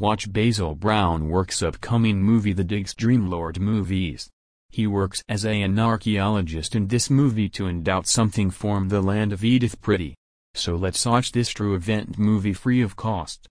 Watch Basil Brown works upcoming movie The Dig Streamlord Movies. He works as a, an archaeologist in this movie to endow something from the land of Edith Pretty. So let's watch this true event movie free of cost.